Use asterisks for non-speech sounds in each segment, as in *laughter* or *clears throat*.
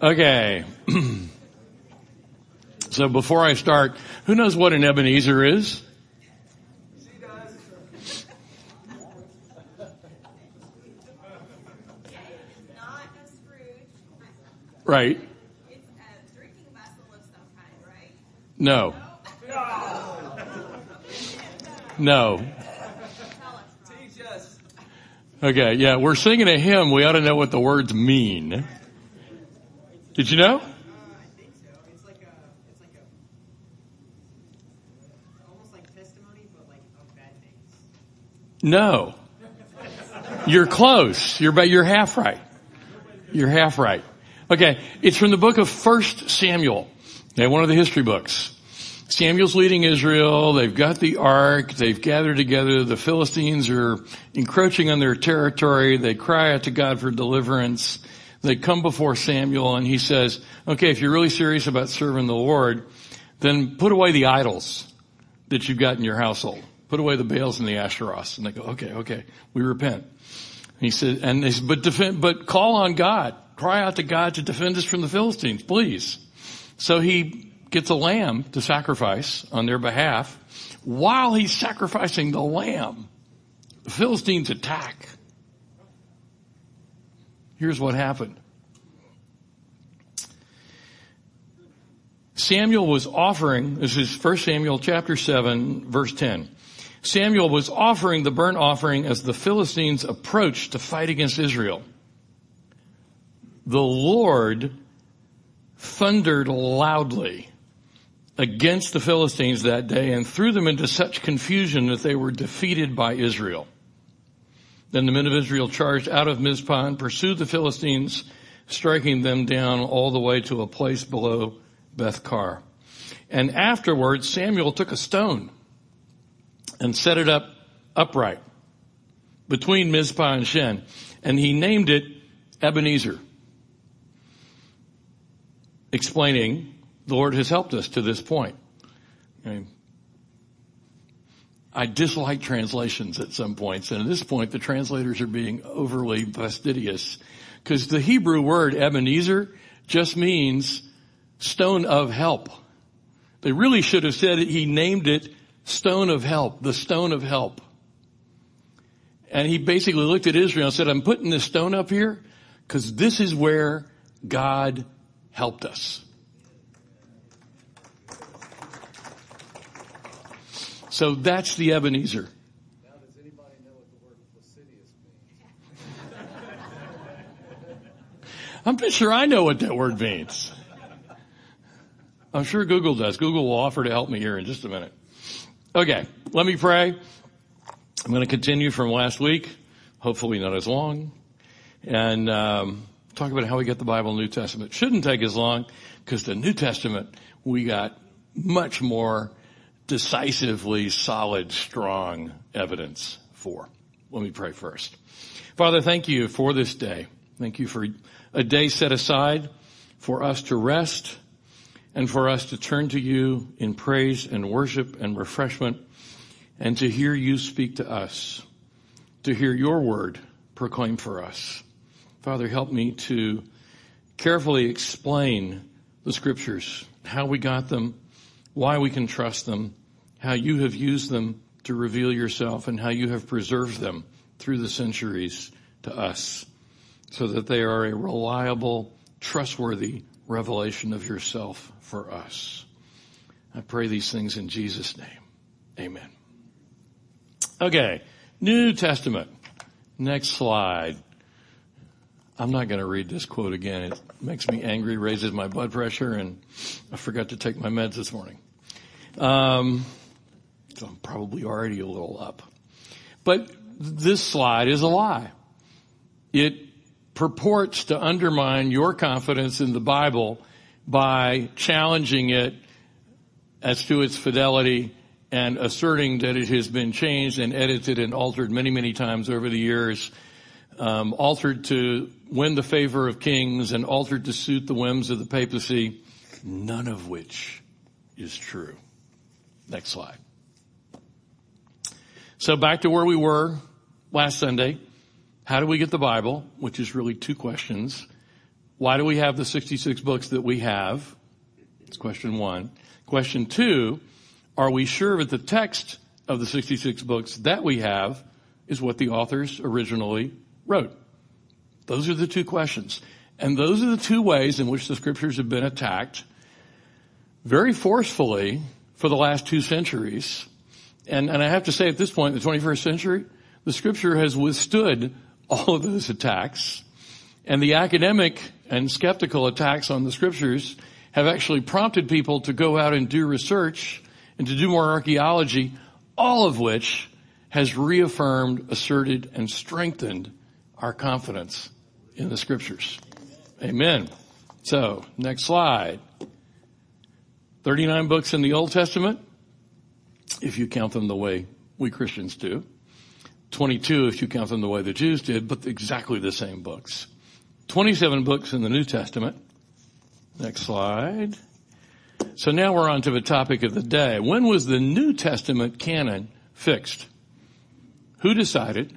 Okay. *clears throat* so before I start, who knows what an Ebenezer is? Right. No. No. Okay, yeah, we're singing a hymn. We ought to know what the words mean. Did you know? Uh, I think so. It's like a, it's like a, almost like testimony, but like of bad things. No. You're close. You're, but you're half right. You're half right. Okay, it's from the book of First Samuel. One of the history books. Samuel's leading Israel. They've got the ark. They've gathered together. The Philistines are encroaching on their territory. They cry out to God for deliverance. They come before Samuel and he says, okay, if you're really serious about serving the Lord, then put away the idols that you've got in your household. Put away the Baals and the Asheroths. And they go, okay, okay, we repent. And he said, and they said, but defend, but call on God. Cry out to God to defend us from the Philistines, please. So he gets a lamb to sacrifice on their behalf. While he's sacrificing the lamb, the Philistines attack. Here's what happened. Samuel was offering, this is 1 Samuel chapter 7 verse 10. Samuel was offering the burnt offering as the Philistines approached to fight against Israel. The Lord thundered loudly against the Philistines that day and threw them into such confusion that they were defeated by Israel. Then the men of Israel charged out of Mizpah and pursued the Philistines, striking them down all the way to a place below Bethkar. And afterwards, Samuel took a stone and set it up upright between Mizpah and Shen, and he named it Ebenezer, explaining the Lord has helped us to this point. Okay. I dislike translations at some points, and at this point, the translators are being overly fastidious because the Hebrew word Ebenezer just means stone of help. They really should have said he named it stone of help, the stone of help. And he basically looked at Israel and said, I'm putting this stone up here because this is where God helped us. So that's the Ebenezer. Now, does anybody know what the word placidius means? I'm pretty sure I know what that word means. I'm sure Google does. Google will offer to help me here in just a minute. Okay, let me pray. I'm going to continue from last week, hopefully not as long, and um, talk about how we get the Bible New Testament. Shouldn't take as long because the New Testament we got much more decisively solid, strong evidence for. Let me pray first. Father, thank you for this day. Thank you for a day set aside for us to rest and for us to turn to you in praise and worship and refreshment and to hear you speak to us, to hear your word proclaimed for us. Father, help me to carefully explain the scriptures, how we got them, why we can trust them, how you have used them to reveal yourself and how you have preserved them through the centuries to us so that they are a reliable, trustworthy revelation of yourself for us. I pray these things in Jesus' name. Amen. Okay. New Testament. Next slide. I'm not going to read this quote again. It makes me angry, raises my blood pressure, and I forgot to take my meds this morning. Um, so I'm probably already a little up. But this slide is a lie. It purports to undermine your confidence in the Bible by challenging it as to its fidelity and asserting that it has been changed and edited and altered many, many times over the years, um, altered to win the favor of kings and altered to suit the whims of the papacy, none of which is true. Next slide. So back to where we were last Sunday. How do we get the Bible? Which is really two questions. Why do we have the 66 books that we have? It's question one. Question two, are we sure that the text of the 66 books that we have is what the authors originally wrote? Those are the two questions. And those are the two ways in which the scriptures have been attacked very forcefully for the last two centuries. And, and I have to say at this point in the 21st century, the scripture has withstood all of those attacks. And the academic and skeptical attacks on the scriptures have actually prompted people to go out and do research and to do more archaeology, all of which has reaffirmed, asserted, and strengthened our confidence in the scriptures. Amen. So, next slide. 39 books in the Old Testament, if you count them the way we Christians do. 22 if you count them the way the Jews did, but exactly the same books. 27 books in the New Testament. Next slide. So now we're on to the topic of the day. When was the New Testament canon fixed? Who decided?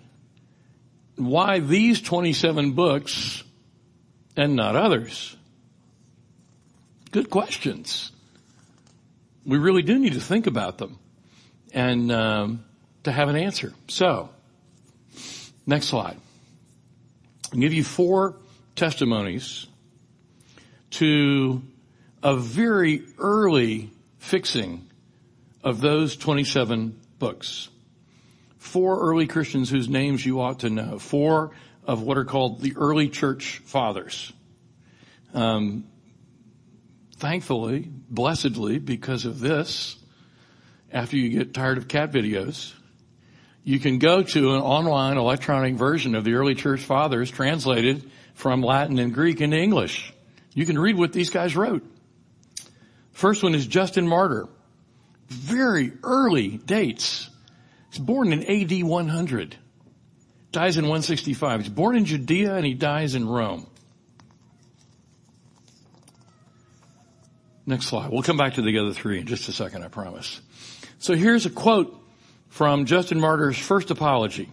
Why these 27 books and not others? Good questions. We really do need to think about them and um, to have an answer. So, next slide. I'll give you four testimonies to a very early fixing of those 27 books. Four early Christians whose names you ought to know. Four of what are called the early church fathers. Um, thankfully, blessedly, because of this, after you get tired of cat videos, you can go to an online electronic version of the early church fathers translated from Latin and Greek into English. You can read what these guys wrote. First one is Justin Martyr. Very early dates. He's born in AD 100. Dies in 165. He's born in Judea and he dies in Rome. Next slide. We'll come back to the other three in just a second, I promise. So here's a quote from Justin Martyr's first apology.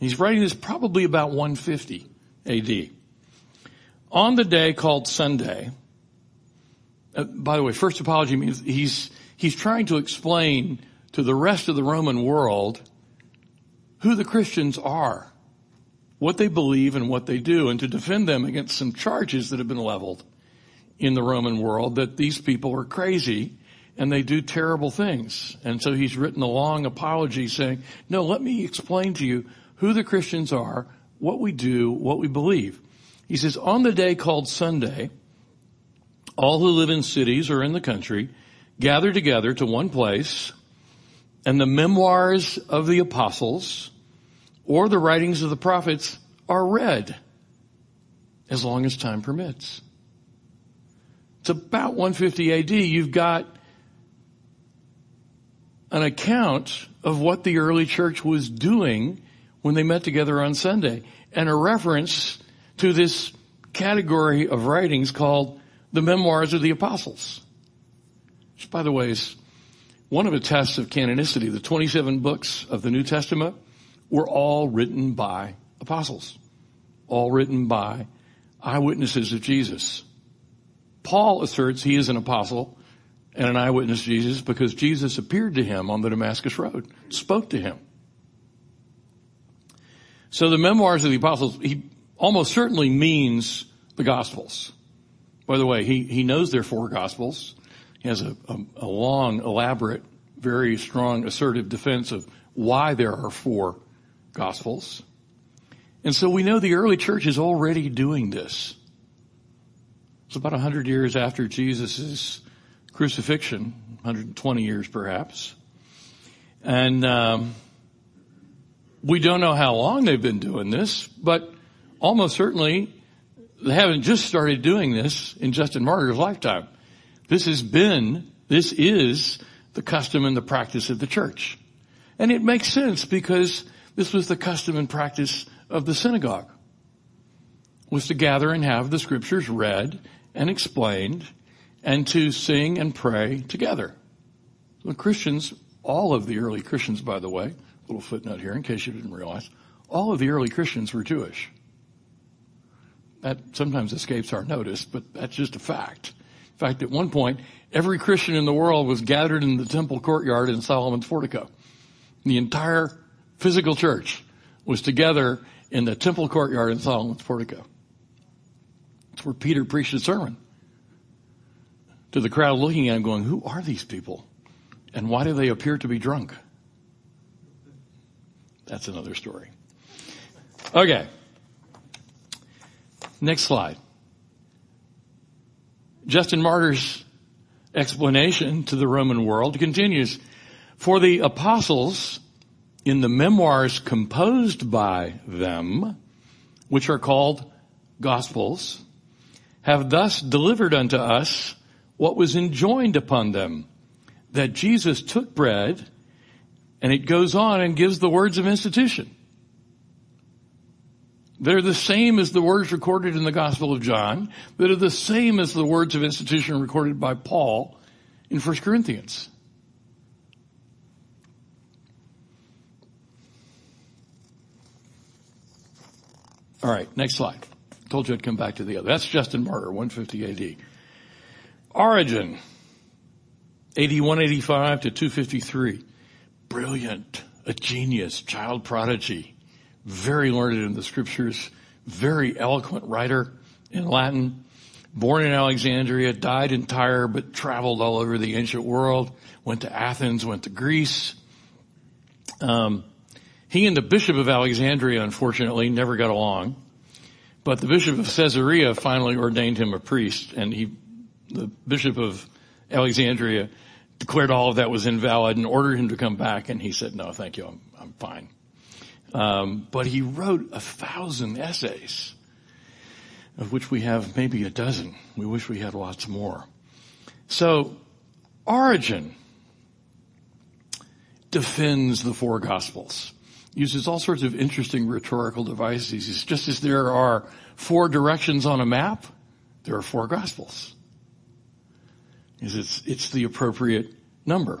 He's writing this probably about 150 AD. On the day called Sunday, uh, by the way, first apology means he's, he's trying to explain to the rest of the Roman world who the Christians are, what they believe and what they do, and to defend them against some charges that have been leveled in the Roman world that these people are crazy and they do terrible things. And so he's written a long apology saying, no, let me explain to you who the Christians are, what we do, what we believe. He says, on the day called Sunday, all who live in cities or in the country gather together to one place and the memoirs of the apostles or the writings of the prophets are read as long as time permits. It's about 150 AD. You've got an account of what the early church was doing when they met together on Sunday and a reference to this category of writings called the memoirs of the apostles. Which by the way is one of the tests of canonicity. The 27 books of the New Testament were all written by apostles. All written by eyewitnesses of Jesus. Paul asserts he is an apostle and an eyewitness Jesus because Jesus appeared to him on the Damascus Road, spoke to him. So the memoirs of the apostles, he almost certainly means the gospels. By the way, he, he knows there are four gospels. Has a, a, a long, elaborate, very strong, assertive defense of why there are four gospels. And so we know the early church is already doing this. It's about 100 years after Jesus' crucifixion, 120 years perhaps. And um, we don't know how long they've been doing this, but almost certainly they haven't just started doing this in Justin Martyr's lifetime. This has been, this is the custom and the practice of the church. And it makes sense because this was the custom and practice of the synagogue was to gather and have the scriptures read and explained and to sing and pray together. The Christians, all of the early Christians, by the way, little footnote here in case you didn't realize, all of the early Christians were Jewish. That sometimes escapes our notice, but that's just a fact. In fact, at one point, every Christian in the world was gathered in the temple courtyard in Solomon's portico. The entire physical church was together in the temple courtyard in Solomon's portico. That's where Peter preached his sermon to the crowd looking at him going, who are these people? And why do they appear to be drunk? That's another story. Okay. Next slide. Justin Martyr's explanation to the Roman world continues. For the apostles in the memoirs composed by them, which are called gospels, have thus delivered unto us what was enjoined upon them, that Jesus took bread, and it goes on and gives the words of institution. They're the same as the words recorded in the Gospel of John, that are the same as the words of institution recorded by Paul in 1 Corinthians. All right, next slide. Told you I'd come back to the other. That's Justin Martyr, 150 AD. Origen, AD 185 to 253. Brilliant, a genius, child prodigy, very learned in the scriptures, very eloquent writer in Latin, born in Alexandria, died in Tyre, but traveled all over the ancient world, went to Athens, went to Greece. Um, he and the bishop of Alexandria, unfortunately, never got along. But the bishop of Caesarea finally ordained him a priest, and he the bishop of Alexandria declared all of that was invalid and ordered him to come back. And he said, no, thank you. I'm, I'm fine. Um, but he wrote a thousand essays of which we have maybe a dozen. We wish we had lots more. So Origen defends the four gospels, uses all sorts of interesting rhetorical devices. Just as there are four directions on a map, there are four gospels is it's, it's the appropriate number.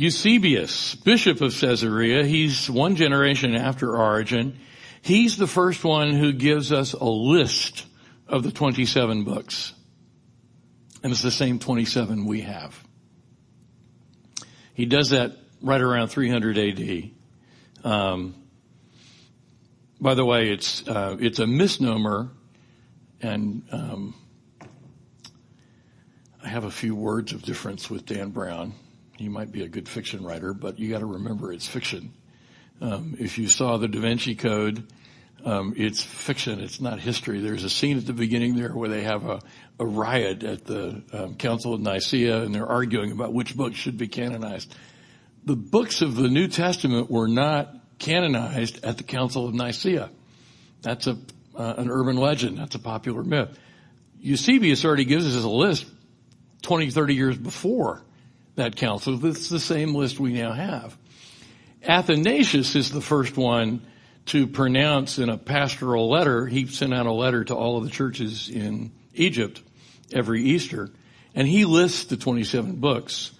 Eusebius, bishop of Caesarea, he's one generation after Origen. He's the first one who gives us a list of the 27 books. And it's the same 27 we have. He does that right around 300 AD. Um, by the way, it's uh, it's a misnomer, and um, I have a few words of difference with Dan Brown. He might be a good fiction writer, but you got to remember it's fiction. Um, if you saw the Da Vinci Code, um, it's fiction. It's not history. There's a scene at the beginning there where they have a, a riot at the um, Council of Nicaea, and they're arguing about which books should be canonized. The books of the New Testament were not canonized at the Council of Nicaea. That's a uh, an urban legend. That's a popular myth. Eusebius already gives us a list 20, 30 years before that council. It's the same list we now have. Athanasius is the first one to pronounce in a pastoral letter. He sent out a letter to all of the churches in Egypt every Easter, and he lists the 27 books.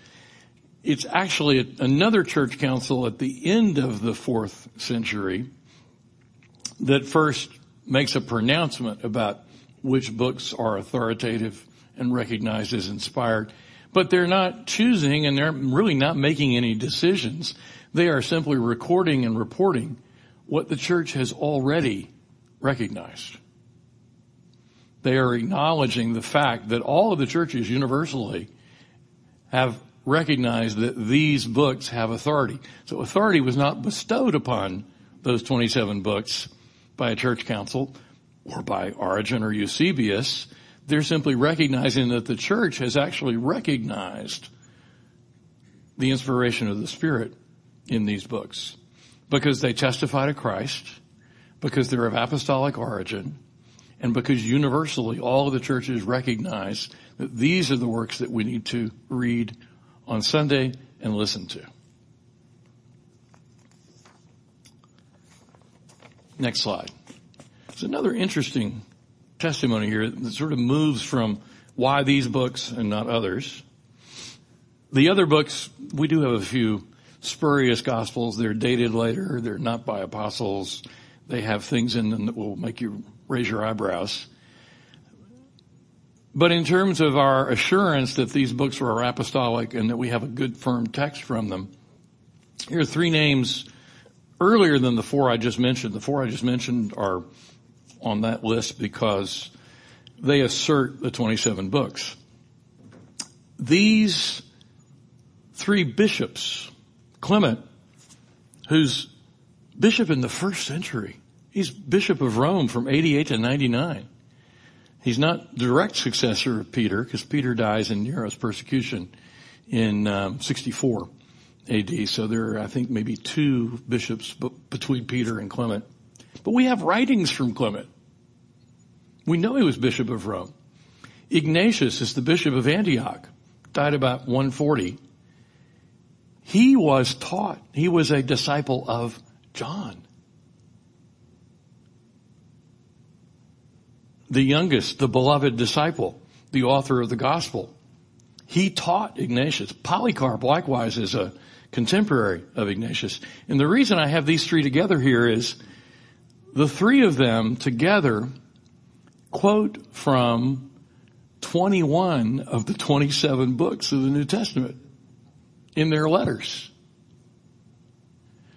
It's actually another church council at the end of the fourth century that first makes a pronouncement about which books are authoritative and recognized as inspired. But they're not choosing and they're really not making any decisions. They are simply recording and reporting what the church has already recognized. They are acknowledging the fact that all of the churches universally have recognized that these books have authority. So authority was not bestowed upon those 27 books by a church council or by Origen or Eusebius. They're simply recognizing that the church has actually recognized the inspiration of the Spirit in these books because they testify to Christ, because they're of apostolic origin, and because universally all of the churches recognize that these are the works that we need to read on Sunday and listen to. Next slide. It's another interesting testimony here that sort of moves from why these books and not others. The other books, we do have a few spurious gospels. They're dated later. They're not by apostles. They have things in them that will make you raise your eyebrows. But in terms of our assurance that these books are apostolic and that we have a good firm text from them, here are three names earlier than the four I just mentioned. The four I just mentioned are on that list because they assert the 27 books. These three bishops, Clement, who's bishop in the first century, he's bishop of Rome from 88 to 99. He's not direct successor of Peter because Peter dies in Nero's persecution in um, 64 AD. So there are, I think, maybe two bishops between Peter and Clement. But we have writings from Clement. We know he was bishop of Rome. Ignatius is the bishop of Antioch, died about 140. He was taught, he was a disciple of John. the youngest, the beloved disciple, the author of the gospel. He taught Ignatius. Polycarp likewise is a contemporary of Ignatius. And the reason I have these three together here is the three of them together quote from 21 of the 27 books of the New Testament in their letters.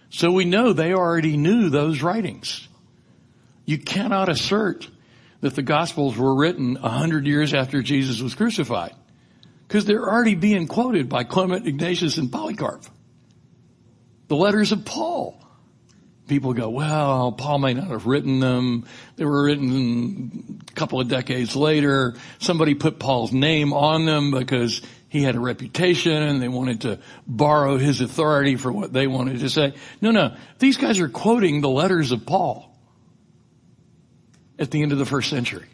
So we know they already knew those writings. You cannot assert that the Gospels were written a hundred years after Jesus was crucified. Because they're already being quoted by Clement, Ignatius, and Polycarp. The letters of Paul. People go, well, Paul may not have written them. They were written a couple of decades later. Somebody put Paul's name on them because he had a reputation and they wanted to borrow his authority for what they wanted to say. No, no. These guys are quoting the letters of Paul at the end of the first century.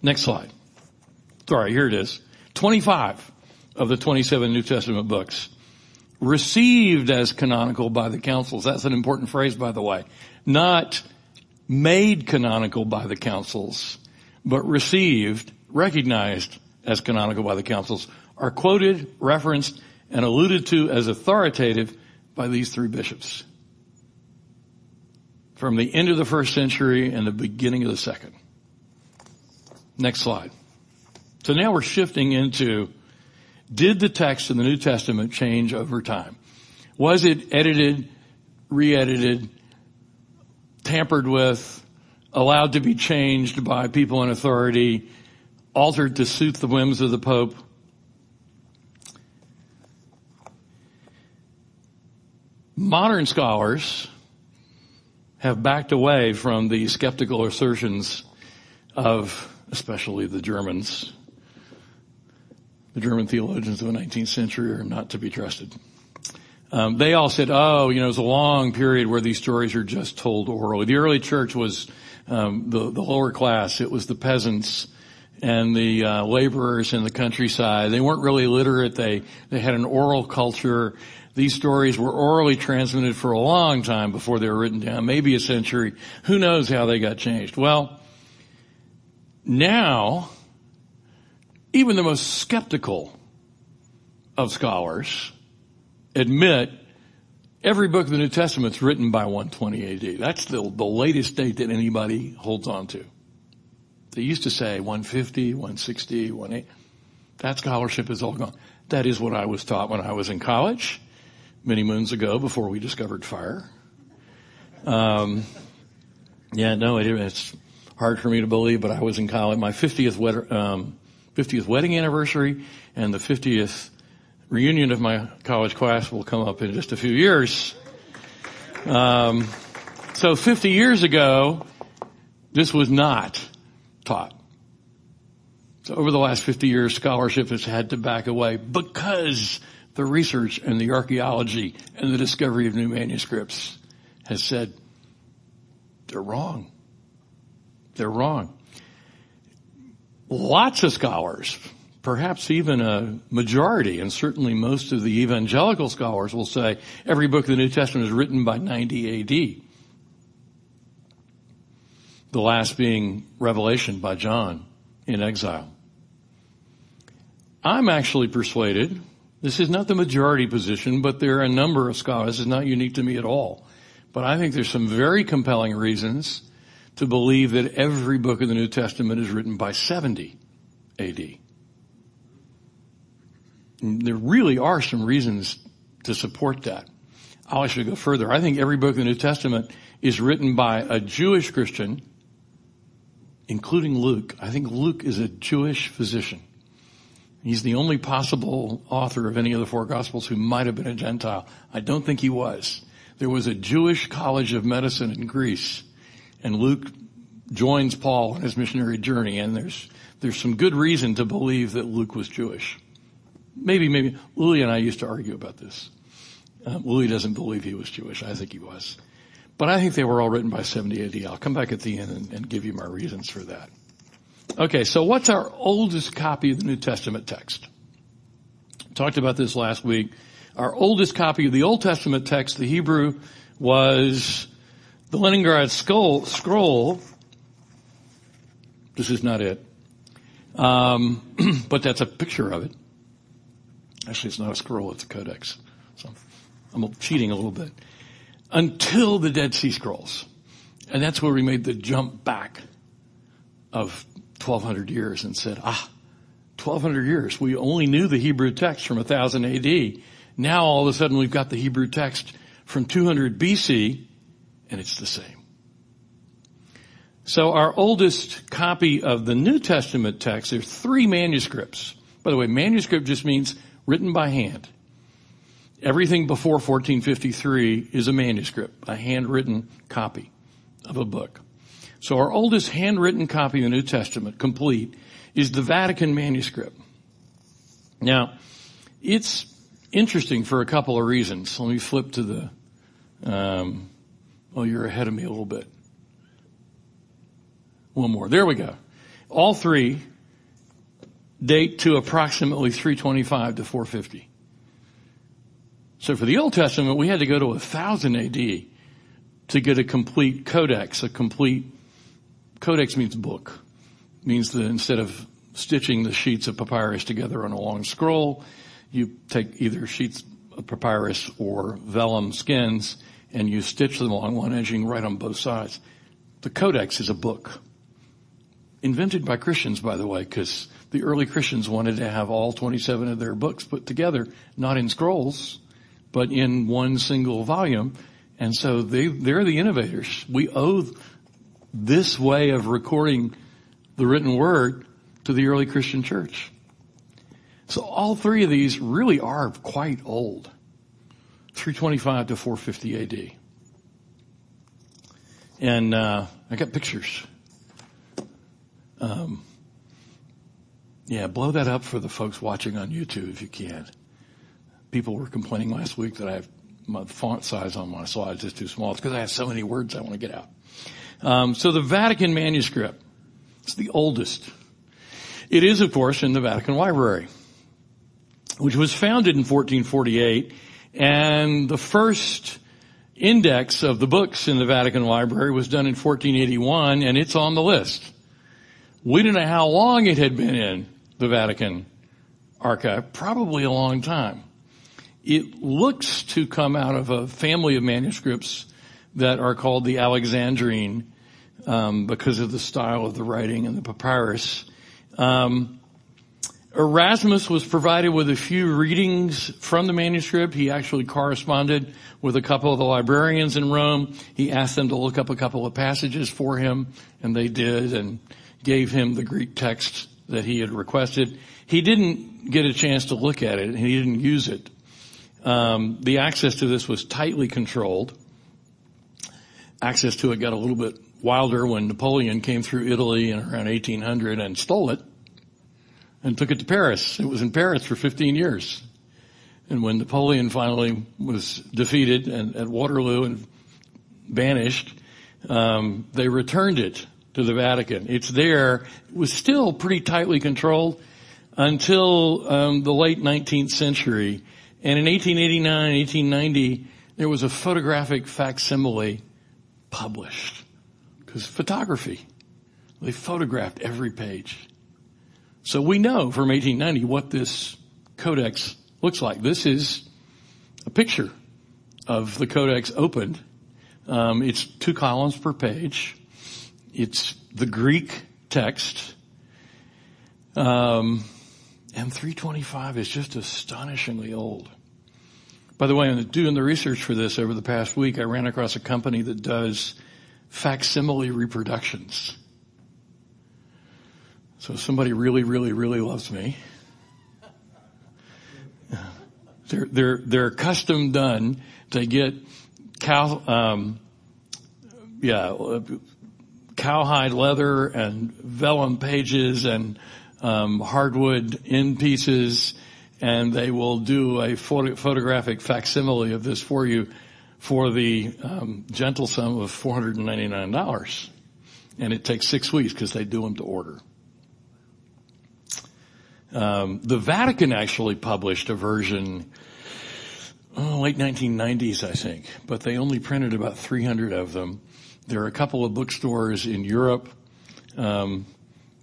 Next slide. Sorry, here it is. 25 of the 27 New Testament books received as canonical by the councils. That's an important phrase, by the way. Not made canonical by the councils, but received, recognized as canonical by the councils, are quoted, referenced, and alluded to as authoritative by these three bishops from the end of the first century and the beginning of the second. Next slide. So now we're shifting into did the text in the New Testament change over time? Was it edited, re-edited, tampered with, allowed to be changed by people in authority, altered to suit the whims of the Pope? Modern scholars have backed away from the skeptical assertions of especially the Germans. The German theologians of the 19th century are not to be trusted. Um, they all said, "Oh, you know, it's a long period where these stories are just told orally." The early church was um, the the lower class; it was the peasants and the uh, laborers in the countryside. They weren't really literate. They they had an oral culture. These stories were orally transmitted for a long time before they were written down, maybe a century. Who knows how they got changed? Well, now, even the most skeptical of scholars admit every book of the New Testament is written by 120 AD. That's the, the latest date that anybody holds on to. They used to say 150, 160, 180. That scholarship is all gone. That is what I was taught when I was in college many moons ago before we discovered fire. Um, yeah, no, it, it's hard for me to believe, but I was in college, my 50th, wed- um, 50th wedding anniversary and the 50th reunion of my college class will come up in just a few years. Um, so 50 years ago, this was not taught. So over the last 50 years, scholarship has had to back away because the research and the archaeology and the discovery of new manuscripts has said they're wrong. They're wrong. Lots of scholars, perhaps even a majority, and certainly most of the evangelical scholars will say every book of the New Testament is written by 90 AD. The last being Revelation by John in exile. I'm actually persuaded This is not the majority position, but there are a number of scholars. This is not unique to me at all. But I think there's some very compelling reasons to believe that every book of the New Testament is written by 70 AD. And there really are some reasons to support that. I'll actually go further. I think every book of the New Testament is written by a Jewish Christian, including Luke. I think Luke is a Jewish physician. He's the only possible author of any of the four gospels who might have been a Gentile. I don't think he was. There was a Jewish college of medicine in Greece and Luke joins Paul on his missionary journey and there's, there's some good reason to believe that Luke was Jewish. Maybe, maybe, Louis and I used to argue about this. Uh, Louis doesn't believe he was Jewish. I think he was. But I think they were all written by 70 AD. I'll come back at the end and, and give you my reasons for that. Okay, so what's our oldest copy of the New Testament text? Talked about this last week. Our oldest copy of the Old Testament text, the Hebrew, was the Leningrad skull, scroll. This is not it. Um, *clears throat* but that's a picture of it. Actually, it's not a scroll, it's a codex. So I'm cheating a little bit. Until the Dead Sea Scrolls. And that's where we made the jump back of 1200 years and said, ah, 1200 years. We only knew the Hebrew text from 1000 AD. Now all of a sudden we've got the Hebrew text from 200 BC and it's the same. So our oldest copy of the New Testament text, there's three manuscripts. By the way, manuscript just means written by hand. Everything before 1453 is a manuscript, a handwritten copy of a book. So our oldest handwritten copy of the New Testament, complete, is the Vatican manuscript. Now, it's interesting for a couple of reasons. Let me flip to the, um, oh, you're ahead of me a little bit. One more. There we go. All three date to approximately 325 to 450. So for the Old Testament, we had to go to 1000 AD to get a complete codex, a complete, codex means book. means that instead of stitching the sheets of papyrus together on a long scroll, you take either sheets of papyrus or vellum skins and you stitch them along one edging right on both sides. The codex is a book. Invented by Christians, by the way, because the early Christians wanted to have all 27 of their books put together, not in scrolls, but in one single volume. And so they, they're the innovators. We owe this way of recording the written word to the early Christian church. So all three of these really are quite old. 325 to 450 AD. And, uh, I got pictures. Um, yeah, blow that up for the folks watching on YouTube if you can. People were complaining last week that I have my font size on my slides is too small. It's because I have so many words I want to get out. Um, so the Vatican manuscript, it's the oldest. It is, of course, in the Vatican Library, which was founded in 1448, and the first index of the books in the Vatican Library was done in 1481, and it's on the list. We don't know how long it had been in the Vatican archive, probably a long time. It looks to come out of a family of manuscripts that are called the Alexandrine um, because of the style of the writing and the papyrus. Um, Erasmus was provided with a few readings from the manuscript. He actually corresponded with a couple of the librarians in Rome. He asked them to look up a couple of passages for him, and they did, and gave him the Greek text that he had requested. He didn't get a chance to look at it, and he didn't use it. Um, the access to this was tightly controlled. Access to it got a little bit wilder when Napoleon came through Italy in around 1800 and stole it and took it to Paris. It was in Paris for 15 years. And when Napoleon finally was defeated and, at Waterloo and banished, um, they returned it to the Vatican. It's there. It was still pretty tightly controlled until um, the late 19th century. And in 1889, 1890, there was a photographic facsimile published. Because photography, they photographed every page. So we know from 1890 what this codex looks like. This is a picture of the codex opened. Um, it's two columns per page. It's the Greek text. Um, and 325 is just astonishingly old. By the way, in doing the research for this over the past week, I ran across a company that does facsimile reproductions. So somebody really, really, really loves me. They're, they're, they're custom done. They get cow, um, yeah, cowhide leather and vellum pages and um, hardwood end pieces, and they will do a photo- photographic facsimile of this for you for the um, gentle sum of $499. And it takes six weeks because they do them to order. Um, the Vatican actually published a version oh, late 1990s, I think, but they only printed about 300 of them. There are a couple of bookstores in Europe, um,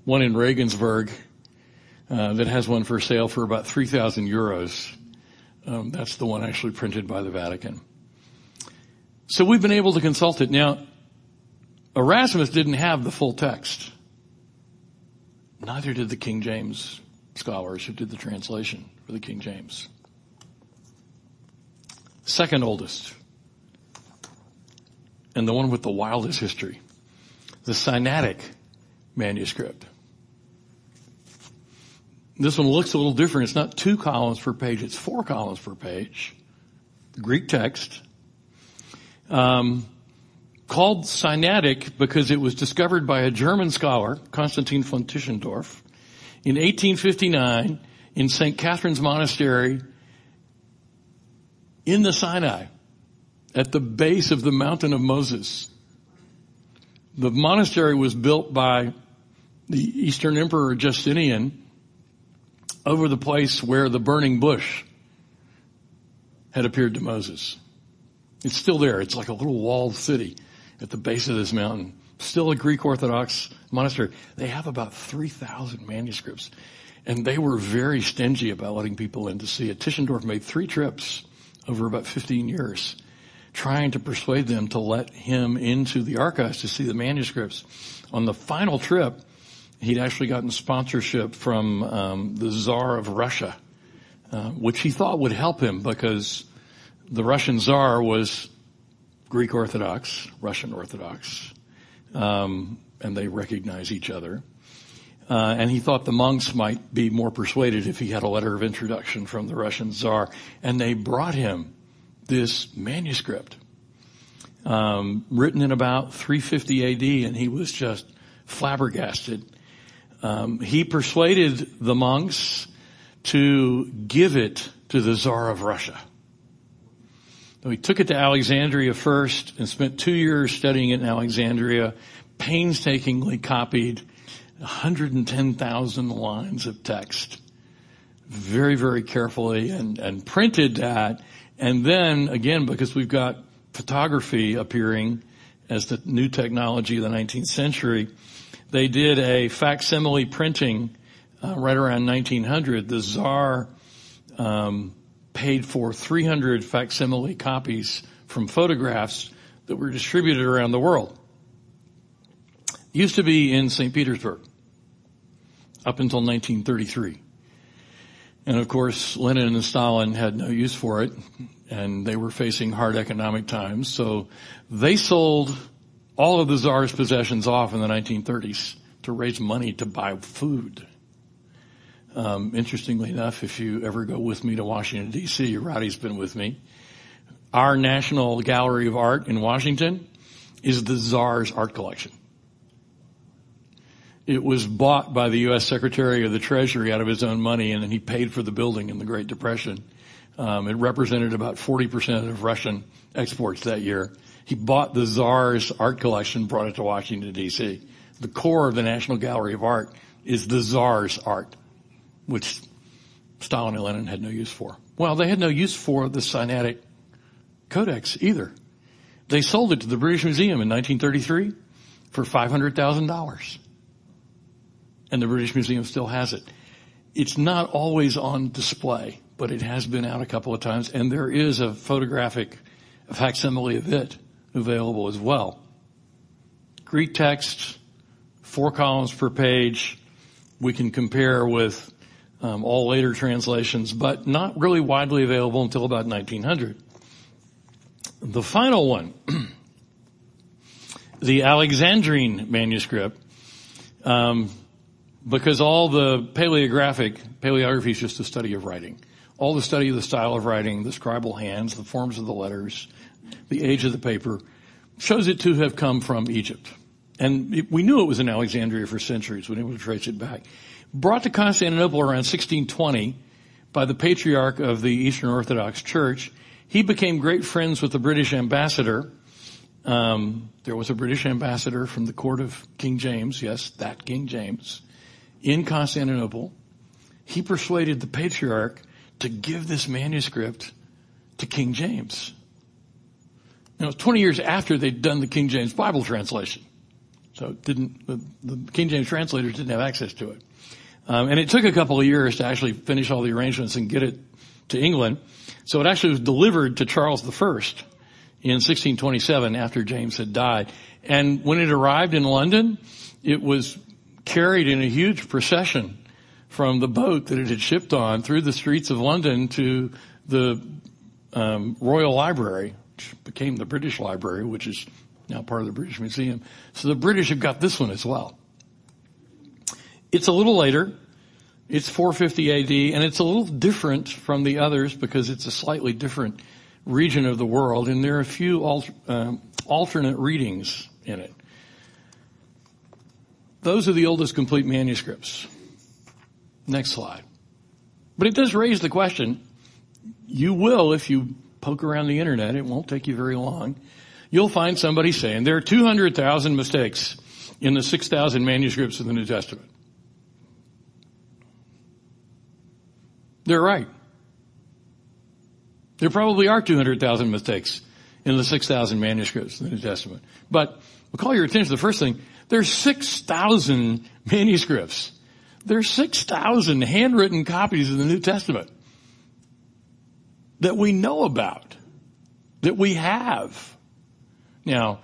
one in Regensburg uh, that has one for sale for about 3,000 euros. Um, that's the one actually printed by the Vatican. So we've been able to consult it. Now, Erasmus didn't have the full text. Neither did the King James scholars who did the translation for the King James. Second oldest, and the one with the wildest history, the Sinaitic manuscript. This one looks a little different. It's not two columns per page, it's four columns per page. Greek text. Um, called Sinaitic because it was discovered by a German scholar, Konstantin von Tischendorf, in 1859 in St. Catherine's Monastery in the Sinai at the base of the mountain of Moses. The monastery was built by the Eastern Emperor Justinian over the place where the burning bush had appeared to Moses. It's still there. It's like a little walled city at the base of this mountain. Still a Greek Orthodox monastery. They have about 3,000 manuscripts. And they were very stingy about letting people in to see it. Tischendorf made three trips over about 15 years trying to persuade them to let him into the archives to see the manuscripts. On the final trip, he'd actually gotten sponsorship from um, the Tsar of Russia, uh, which he thought would help him because the Russian Tsar was Greek Orthodox, Russian Orthodox, um, and they recognize each other. Uh, and he thought the monks might be more persuaded if he had a letter of introduction from the Russian Tsar, and they brought him this manuscript, um, written in about 350 AD, and he was just flabbergasted. Um, he persuaded the monks to give it to the Tsar of Russia. So he took it to Alexandria first and spent two years studying it in Alexandria, painstakingly copied 110,000 lines of text very, very carefully and, and printed that. And then again, because we've got photography appearing as the new technology of the 19th century, they did a facsimile printing uh, right around 1900. The czar um, paid for 300 facsimile copies from photographs that were distributed around the world. Used to be in St. Petersburg up until 1933. And of course, Lenin and Stalin had no use for it and they were facing hard economic times. So they sold all of the czar's possessions off in the 1930s to raise money to buy food. Um, interestingly enough, if you ever go with me to Washington D.C., Roddy's been with me. Our National Gallery of Art in Washington is the Czar's art collection. It was bought by the U.S. Secretary of the Treasury out of his own money, and then he paid for the building in the Great Depression. Um, it represented about 40% of Russian exports that year. He bought the Czar's art collection, brought it to Washington D.C. The core of the National Gallery of Art is the Czar's art which Stalin and Lenin had no use for. Well, they had no use for the Sinaitic Codex either. They sold it to the British Museum in 1933 for $500,000. And the British Museum still has it. It's not always on display but it has been out a couple of times, and there is a photographic facsimile of it available as well. Greek text, four columns per page. We can compare with um, all later translations, but not really widely available until about 1900. The final one, *clears throat* the Alexandrine manuscript, um, because all the paleographic, paleography is just the study of writing. All the study of the style of writing, the scribal hands, the forms of the letters, the age of the paper, shows it to have come from Egypt. And it, we knew it was in Alexandria for centuries. We were able to trace it back. Brought to Constantinople around 1620 by the patriarch of the Eastern Orthodox Church, he became great friends with the British ambassador. Um, there was a British ambassador from the court of King James, yes, that King James, in Constantinople. He persuaded the patriarch to give this manuscript to King James. Now, it was 20 years after they'd done the King James Bible translation. So didn't, the, the King James translators didn't have access to it. Um, and it took a couple of years to actually finish all the arrangements and get it to England. So it actually was delivered to Charles I in 1627 after James had died. And when it arrived in London, it was carried in a huge procession from the boat that it had shipped on through the streets of London to the um, Royal Library, which became the British Library, which is now part of the British Museum. So the British have got this one as well. It's a little later. It's 450 AD and it's a little different from the others because it's a slightly different region of the world and there are a few um, alternate readings in it. Those are the oldest complete manuscripts. Next slide. But it does raise the question, you will if you poke around the internet, it won't take you very long. You'll find somebody saying there are 200,000 mistakes in the 6,000 manuscripts of the New Testament. They're right. There probably are 200,000 mistakes in the 6,000 manuscripts of the New Testament. But I'll call your attention to the first thing. There's 6,000 manuscripts. There's 6,000 handwritten copies of the New Testament that we know about, that we have. Now,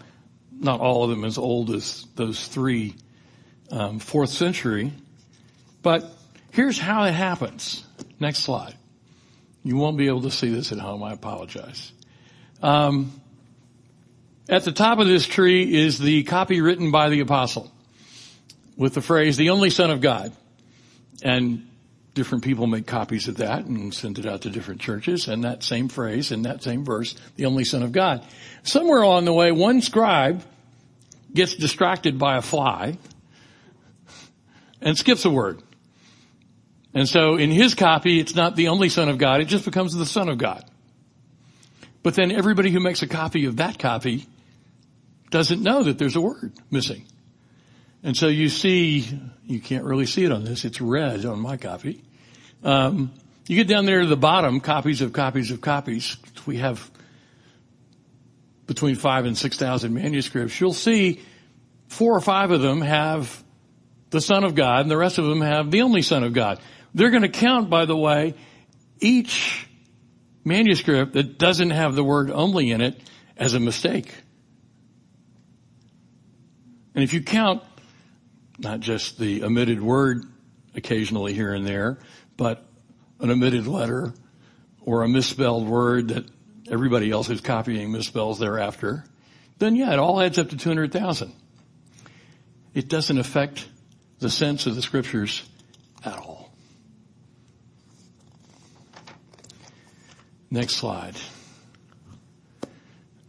not all of them as old as those three um, fourth century, but here's how it happens. Next slide. You won't be able to see this at home. I apologize. Um, at the top of this tree is the copy written by the apostle with the phrase, the only son of God. And different people make copies of that and send it out to different churches and that same phrase and that same verse, the only son of God. Somewhere along the way, one scribe gets distracted by a fly and skips a word. And so in his copy, it's not the only son of God, it just becomes the son of God. But then everybody who makes a copy of that copy doesn't know that there's a word missing. And so you see, you can't really see it on this, it's red on my copy. Um, you get down there to the bottom, copies of copies of copies. We have between five and six thousand manuscripts. You'll see four or five of them have the Son of God and the rest of them have the only Son of God. They're going to count, by the way, each manuscript that doesn't have the word only in it as a mistake. And if you count not just the omitted word occasionally here and there, but an omitted letter or a misspelled word that everybody else is copying misspells thereafter, then yeah, it all adds up to 200,000. It doesn't affect the sense of the scriptures at all. Next slide.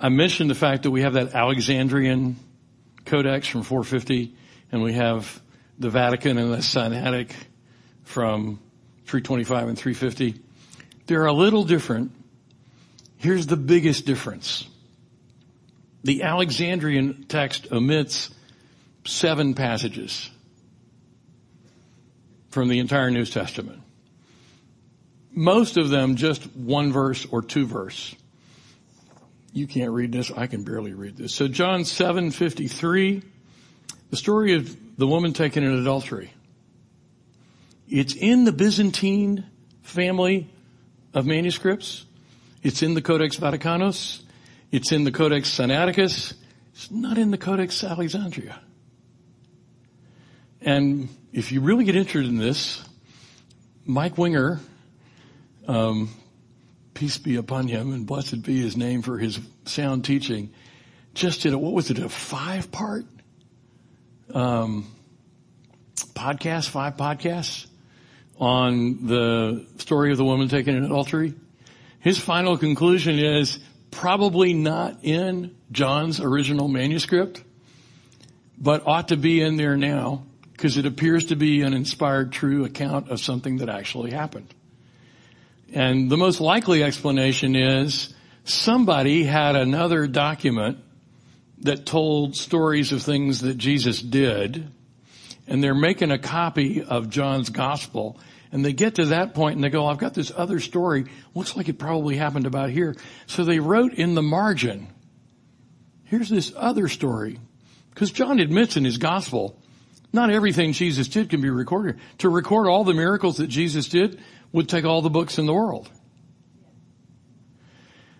I mentioned the fact that we have that Alexandrian Codex from 450 and we have the Vatican and the Sinaitic from 325 and 350. They're a little different. Here's the biggest difference. The Alexandrian text omits seven passages from the entire New Testament. Most of them just one verse or two verse. You can't read this. I can barely read this. So John 753 the story of the woman taken in adultery. It's in the Byzantine family of manuscripts. It's in the Codex Vaticanus. It's in the Codex Sinaiticus. It's not in the Codex Alexandria. And if you really get interested in this, Mike Winger, um, peace be upon him and blessed be his name for his sound teaching, just did a, what was it, a five part, um, podcast, five podcasts on the story of the woman taken in adultery. His final conclusion is probably not in John's original manuscript, but ought to be in there now because it appears to be an inspired true account of something that actually happened. And the most likely explanation is somebody had another document that told stories of things that Jesus did, and they're making a copy of John's gospel, and they get to that point and they go, I've got this other story, looks like it probably happened about here. So they wrote in the margin, here's this other story. Because John admits in his gospel, not everything Jesus did can be recorded. To record all the miracles that Jesus did would take all the books in the world.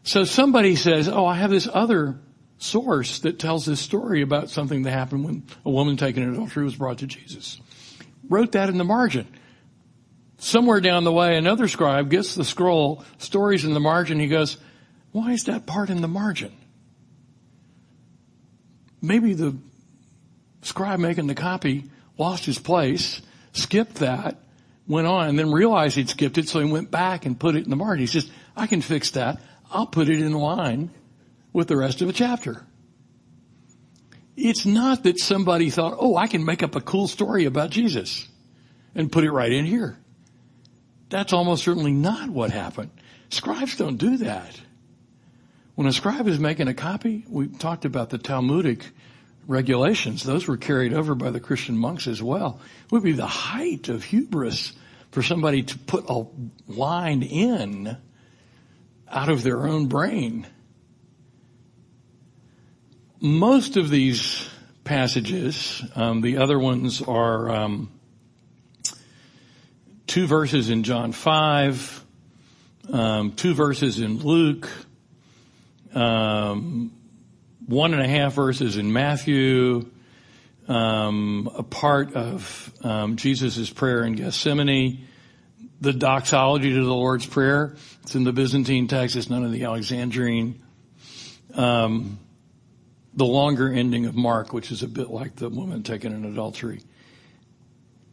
So somebody says, oh, I have this other source that tells this story about something that happened when a woman taken in adultery was brought to Jesus. Wrote that in the margin. Somewhere down the way, another scribe gets the scroll, stories in the margin. He goes, why is that part in the margin? Maybe the scribe making the copy lost his place, skipped that, went on, and then realized he'd skipped it, so he went back and put it in the margin. He says, I can fix that. I'll put it in line with the rest of the chapter. It's not that somebody thought, oh, I can make up a cool story about Jesus and put it right in here. That's almost certainly not what happened. Scribes don't do that. When a scribe is making a copy, we talked about the Talmudic regulations. Those were carried over by the Christian monks as well. It would be the height of hubris for somebody to put a line in out of their own brain. Most of these passages, um, the other ones are um, two verses in John 5, um, two verses in Luke, um, one and a half verses in Matthew, um, a part of um, Jesus' prayer in Gethsemane, the doxology to the Lord's Prayer. It's in the Byzantine text. It's none of the Alexandrine. Um, the longer ending of Mark, which is a bit like the woman taken in adultery.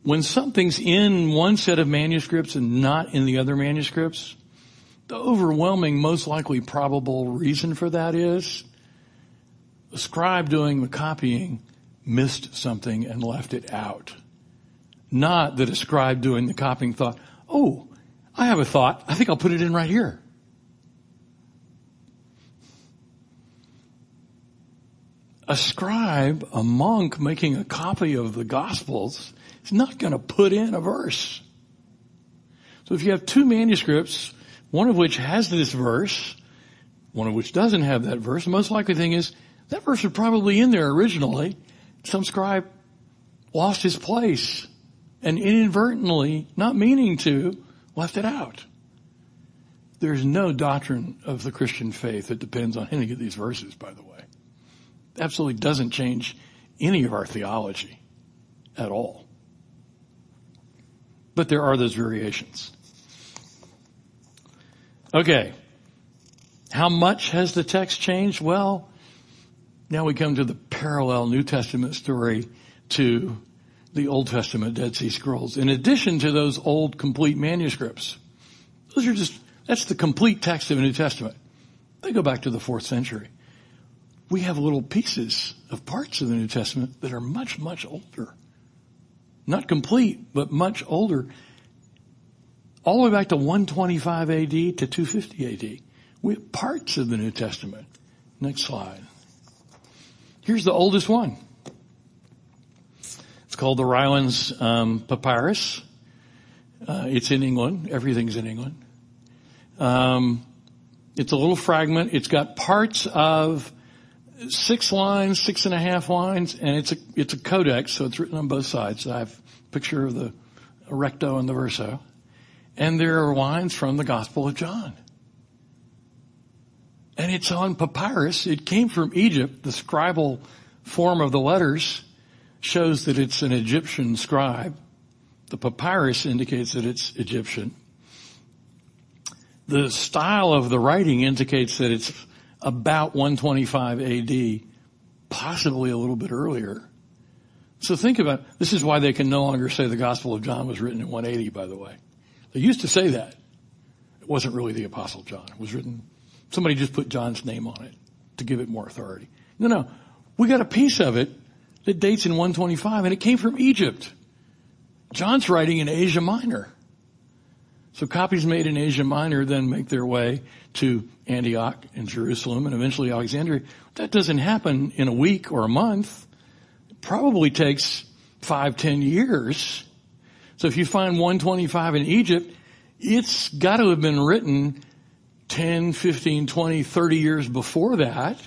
When something's in one set of manuscripts and not in the other manuscripts, the overwhelming, most likely probable reason for that is the scribe doing the copying missed something and left it out. Not that a scribe doing the copying thought, oh, I have a thought. I think I'll put it in right here. A scribe, a monk making a copy of the gospels is not going to put in a verse. So if you have two manuscripts, one of which has this verse, one of which doesn't have that verse, the most likely thing is that verse was probably in there originally. Some scribe lost his place and inadvertently, not meaning to, left it out. There's no doctrine of the Christian faith that depends on any of these verses, by the way. Absolutely doesn't change any of our theology at all. But there are those variations. Okay. How much has the text changed? Well, now we come to the parallel New Testament story to the Old Testament Dead Sea Scrolls. In addition to those old complete manuscripts, those are just, that's the complete text of the New Testament. They go back to the fourth century. We have little pieces of parts of the New Testament that are much, much older. Not complete, but much older. All the way back to 125 AD to 250 AD. We have parts of the New Testament. Next slide. Here's the oldest one. It's called the Rylands um, Papyrus. Uh, it's in England. Everything's in England. Um, it's a little fragment. It's got parts of six lines, six and a half lines, and it's a it's a codex, so it's written on both sides. I have a picture of the recto and the verso, And there are lines from the Gospel of John. And it's on papyrus. It came from Egypt. The scribal form of the letters shows that it's an Egyptian scribe. The papyrus indicates that it's Egyptian. The style of the writing indicates that it's about 125 AD, possibly a little bit earlier. So think about, this is why they can no longer say the Gospel of John was written in 180, by the way. They used to say that. It wasn't really the Apostle John. It was written, somebody just put John's name on it to give it more authority. No, no. We got a piece of it that dates in 125 and it came from Egypt. John's writing in Asia Minor. So copies made in Asia Minor then make their way to Antioch and Jerusalem and eventually Alexandria. That doesn't happen in a week or a month. It probably takes five, ten years. So if you find 125 in Egypt, it's got to have been written 10, 15, 20, 30 years before that.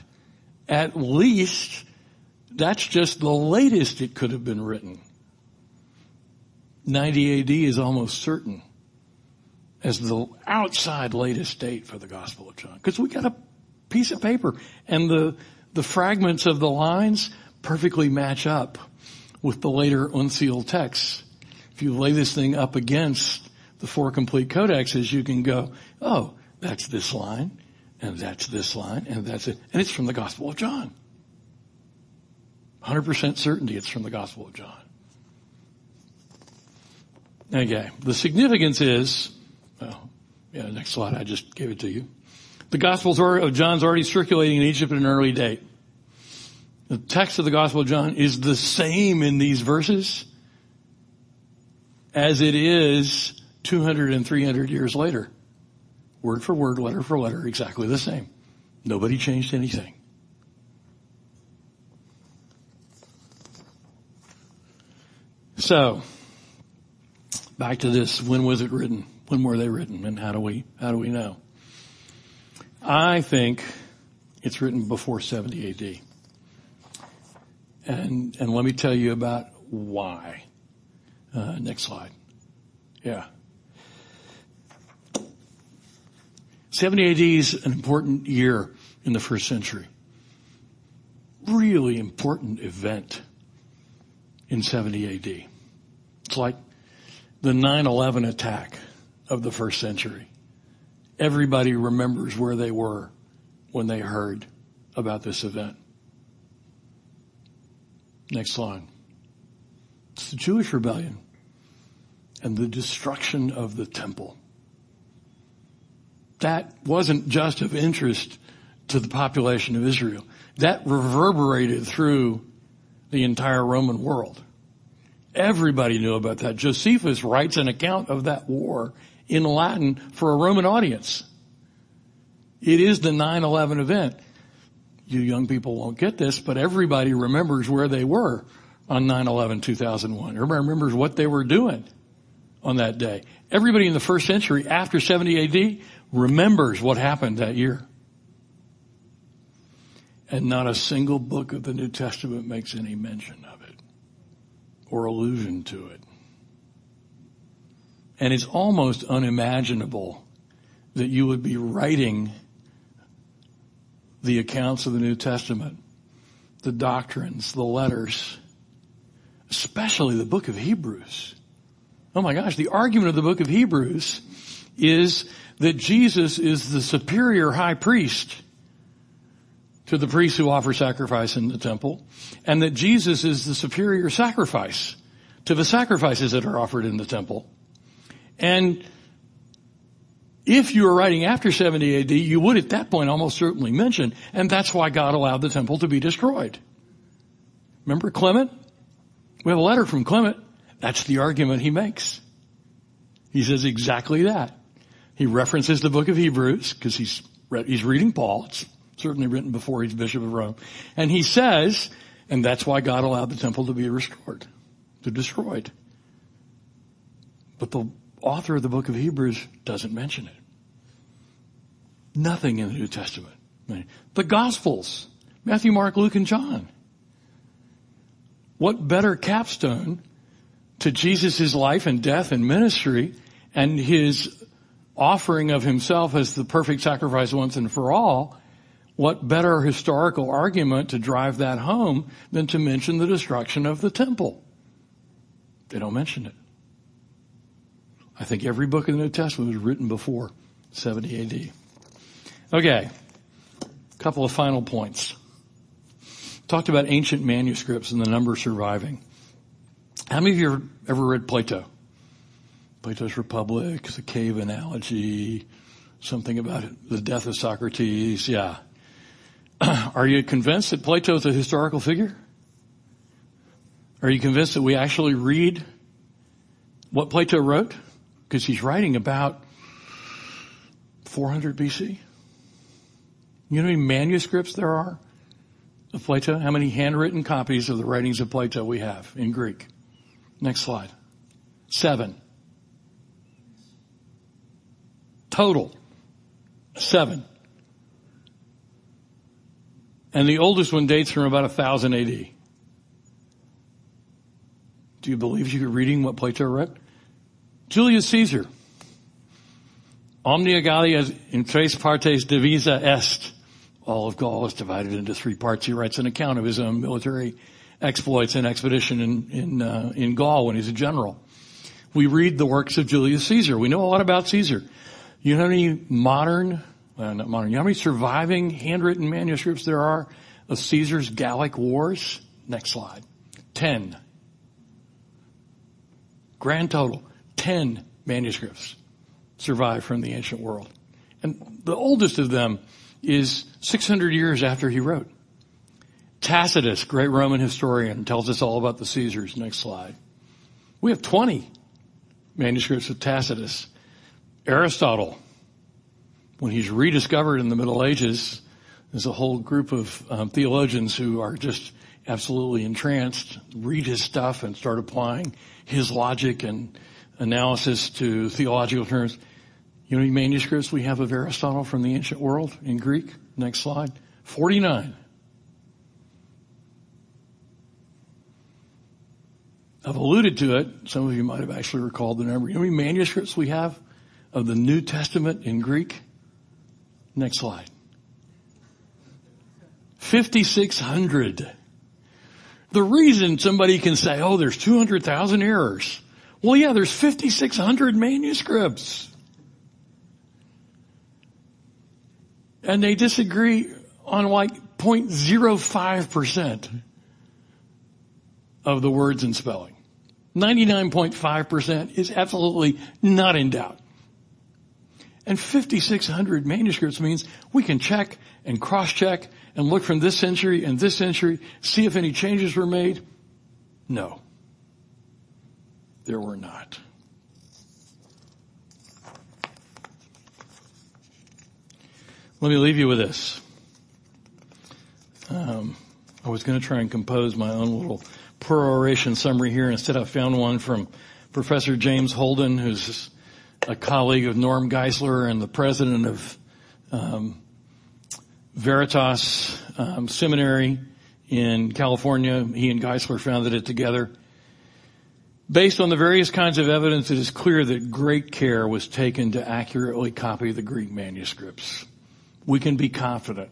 At least that's just the latest it could have been written. 90 AD is almost certain as the outside latest date for the Gospel of John. Because we got a piece of paper and the, the fragments of the lines perfectly match up with the later uncial texts. If you lay this thing up against the four complete codexes, you can go, oh, that's this line, and that's this line, and that's it. And it's from the Gospel of John. 100% certainty it's from the Gospel of John. Okay. The significance is, well, yeah, next slide. I just gave it to you. The Gospels of John's already circulating in Egypt at an early date. The text of the Gospel of John is the same in these verses as it is 200 and 300 years later. Word for word, letter for letter, exactly the same. Nobody changed anything. So, back to this, when was it written? When were they written? And how do we, how do we know? I think it's written before 70 AD. And, and let me tell you about why. Uh, next slide. Yeah. 70 AD is an important year in the first century. Really important event in 70 AD. It's like the 9-11 attack of the first century. Everybody remembers where they were when they heard about this event. Next slide. It's the Jewish rebellion and the destruction of the temple. That wasn't just of interest to the population of Israel. That reverberated through the entire Roman world. Everybody knew about that. Josephus writes an account of that war in Latin for a Roman audience. It is the 9-11 event. You young people won't get this, but everybody remembers where they were on 9-11 2001. Everybody remembers what they were doing on that day. Everybody in the first century after 70 AD remembers what happened that year. And not a single book of the New Testament makes any mention of it or allusion to it. And it's almost unimaginable that you would be writing the accounts of the New Testament, the doctrines, the letters, especially the book of Hebrews. Oh my gosh, the argument of the book of Hebrews is that Jesus is the superior high priest to the priests who offer sacrifice in the temple, and that Jesus is the superior sacrifice to the sacrifices that are offered in the temple. And if you were writing after 70 AD, you would at that point almost certainly mention, and that's why God allowed the temple to be destroyed. Remember Clement? We have a letter from Clement. That's the argument he makes. He says exactly that. He references the book of Hebrews because he's he's reading Paul. It's certainly written before he's bishop of Rome, and he says, and that's why God allowed the temple to be restored, to destroyed. But the author of the book of Hebrews doesn't mention it. Nothing in the New Testament. The Gospels, Matthew, Mark, Luke, and John. What better capstone to Jesus' life and death and ministry and his offering of himself as the perfect sacrifice once and for all, what better historical argument to drive that home than to mention the destruction of the temple? They don't mention it. I think every book in the New Testament was written before 70 AD. Okay. A couple of final points. Talked about ancient manuscripts and the number surviving. How many of you have ever read Plato? Plato's Republic, the cave analogy, something about the death of Socrates. Yeah. *clears throat* Are you convinced that Plato is a historical figure? Are you convinced that we actually read what Plato wrote? Because he's writing about 400 BC. You know how many manuscripts there are of Plato? How many handwritten copies of the writings of Plato we have in Greek? Next slide. Seven. Total. Seven. And the oldest one dates from about 1000 AD. Do you believe you're reading what Plato wrote? Julius Caesar. Omnia Gallia in tres partes divisa est. All of Gaul is divided into three parts. He writes an account of his own military exploits and expedition in, in, uh, in Gaul when he's a general. We read the works of Julius Caesar. We know a lot about Caesar. You know how many modern, not modern, you know how many surviving handwritten manuscripts there are of Caesar's Gallic wars? Next slide. Ten. Grand total. Ten manuscripts survive from the ancient world. And the oldest of them is 600 years after he wrote. Tacitus, great Roman historian, tells us all about the Caesars. Next slide. We have 20 manuscripts of Tacitus. Aristotle, when he's rediscovered in the Middle Ages, there's a whole group of um, theologians who are just absolutely entranced, read his stuff and start applying his logic and analysis to theological terms. You know manuscripts we have of Aristotle from the ancient world in Greek? Next slide. 49. I've alluded to it. Some of you might have actually recalled the number. You know how many manuscripts we have of the New Testament in Greek? Next slide. 5,600. The reason somebody can say, oh, there's 200,000 errors. Well, yeah, there's 5,600 manuscripts. And they disagree on like 0.05% of the words and spelling. 99.5% is absolutely not in doubt. And 5,600 manuscripts means we can check and cross-check and look from this century and this century, see if any changes were made. No. There were not. Let me leave you with this. Um, I was going to try and compose my own little peroration summary here. Instead, I found one from Professor James Holden, who's a colleague of Norm Geisler and the president of um, Veritas um, Seminary in California. He and Geisler founded it together. Based on the various kinds of evidence, it is clear that great care was taken to accurately copy the Greek manuscripts. We can be confident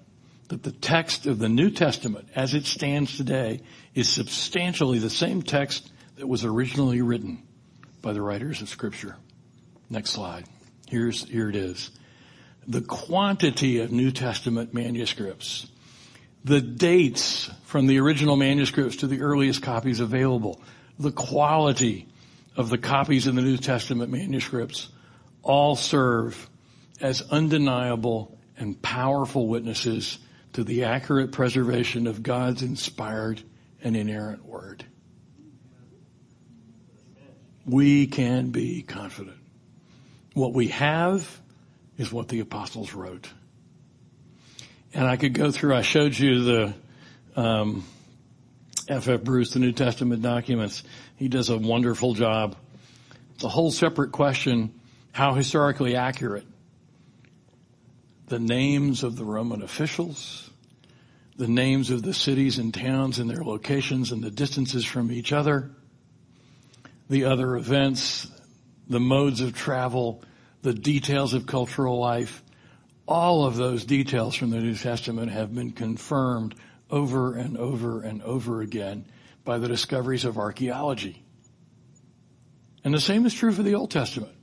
that the text of the New Testament as it stands today is substantially the same text that was originally written by the writers of scripture. Next slide. Here's, here it is. The quantity of New Testament manuscripts, the dates from the original manuscripts to the earliest copies available, the quality of the copies in the New Testament manuscripts all serve as undeniable and powerful witnesses to the accurate preservation of God's inspired and inerrant word. We can be confident. What we have is what the apostles wrote. And I could go through, I showed you the, um, F. F. Bruce, the New Testament documents. He does a wonderful job. It's a whole separate question, how historically accurate. The names of the Roman officials, the names of the cities and towns and their locations and the distances from each other, the other events, the modes of travel, the details of cultural life, all of those details from the New Testament have been confirmed over and over and over again by the discoveries of archaeology. And the same is true for the Old Testament.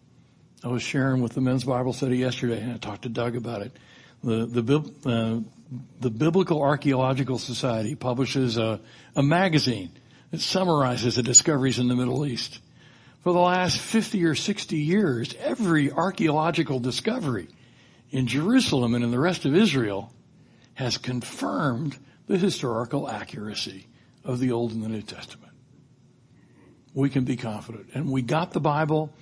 I was sharing with the men's Bible study yesterday and I talked to Doug about it. The, the, uh, the Biblical Archaeological Society publishes a, a magazine that summarizes the discoveries in the Middle East. For the last 50 or 60 years, every archaeological discovery in Jerusalem and in the rest of Israel has confirmed the historical accuracy of the Old and the New Testament. We can be confident. And we got the Bible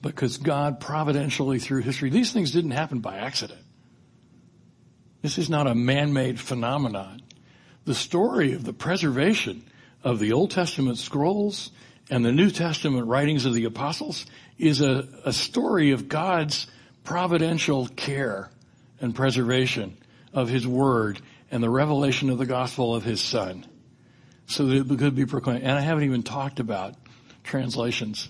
because God providentially through history, these things didn't happen by accident. This is not a man-made phenomenon. The story of the preservation of the Old Testament scrolls and the New Testament writings of the apostles is a, a story of God's providential care and preservation of his word and the revelation of the gospel of his son so that it could be proclaimed. And I haven't even talked about translations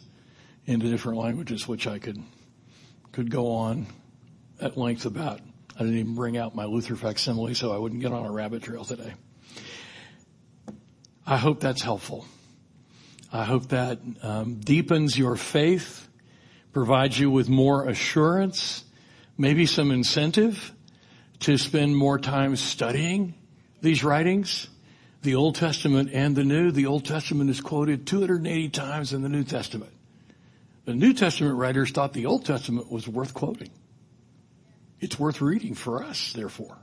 into different languages, which I could, could go on at length about. I didn't even bring out my Luther facsimile so I wouldn't get on a rabbit trail today. I hope that's helpful. I hope that um, deepens your faith, provides you with more assurance, maybe some incentive to spend more time studying these writings, the Old Testament and the New. The Old Testament is quoted 280 times in the New Testament. The New Testament writers thought the Old Testament was worth quoting. It's worth reading for us, therefore.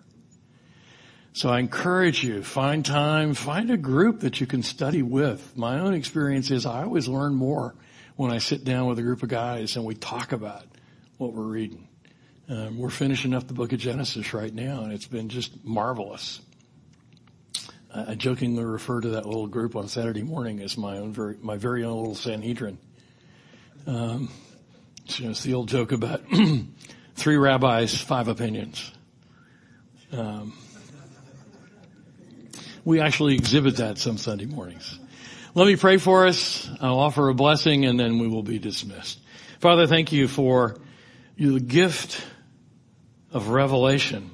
So I encourage you, find time, find a group that you can study with. My own experience is I always learn more when I sit down with a group of guys and we talk about what we're reading. Um, we're finishing up the book of Genesis right now and it's been just marvelous. I jokingly refer to that little group on Saturday morning as my own very, my very own little Sanhedrin. Um, it's the old joke about *clears throat* three rabbis, five opinions. Um, we actually exhibit that some Sunday mornings. Let me pray for us. I'll offer a blessing and then we will be dismissed. Father, thank you for the gift of revelation,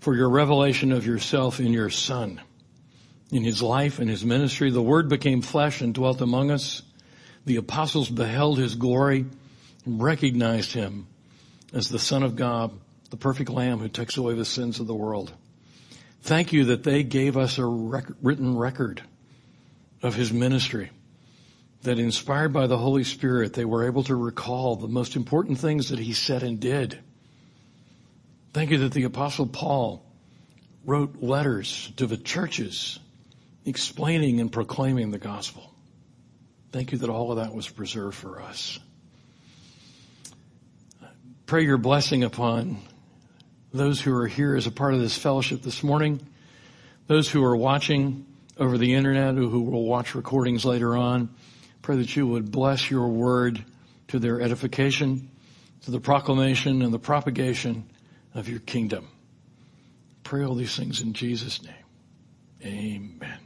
for your revelation of yourself in your son, in his life and his ministry. The word became flesh and dwelt among us. The apostles beheld his glory and recognized him as the son of God, the perfect lamb who takes away the sins of the world. Thank you that they gave us a rec- written record of his ministry. That inspired by the Holy Spirit, they were able to recall the most important things that he said and did. Thank you that the apostle Paul wrote letters to the churches explaining and proclaiming the gospel. Thank you that all of that was preserved for us. Pray your blessing upon those who are here as a part of this fellowship this morning, those who are watching over the internet or who will watch recordings later on. Pray that you would bless your word to their edification, to the proclamation and the propagation of your kingdom. Pray all these things in Jesus' name. Amen.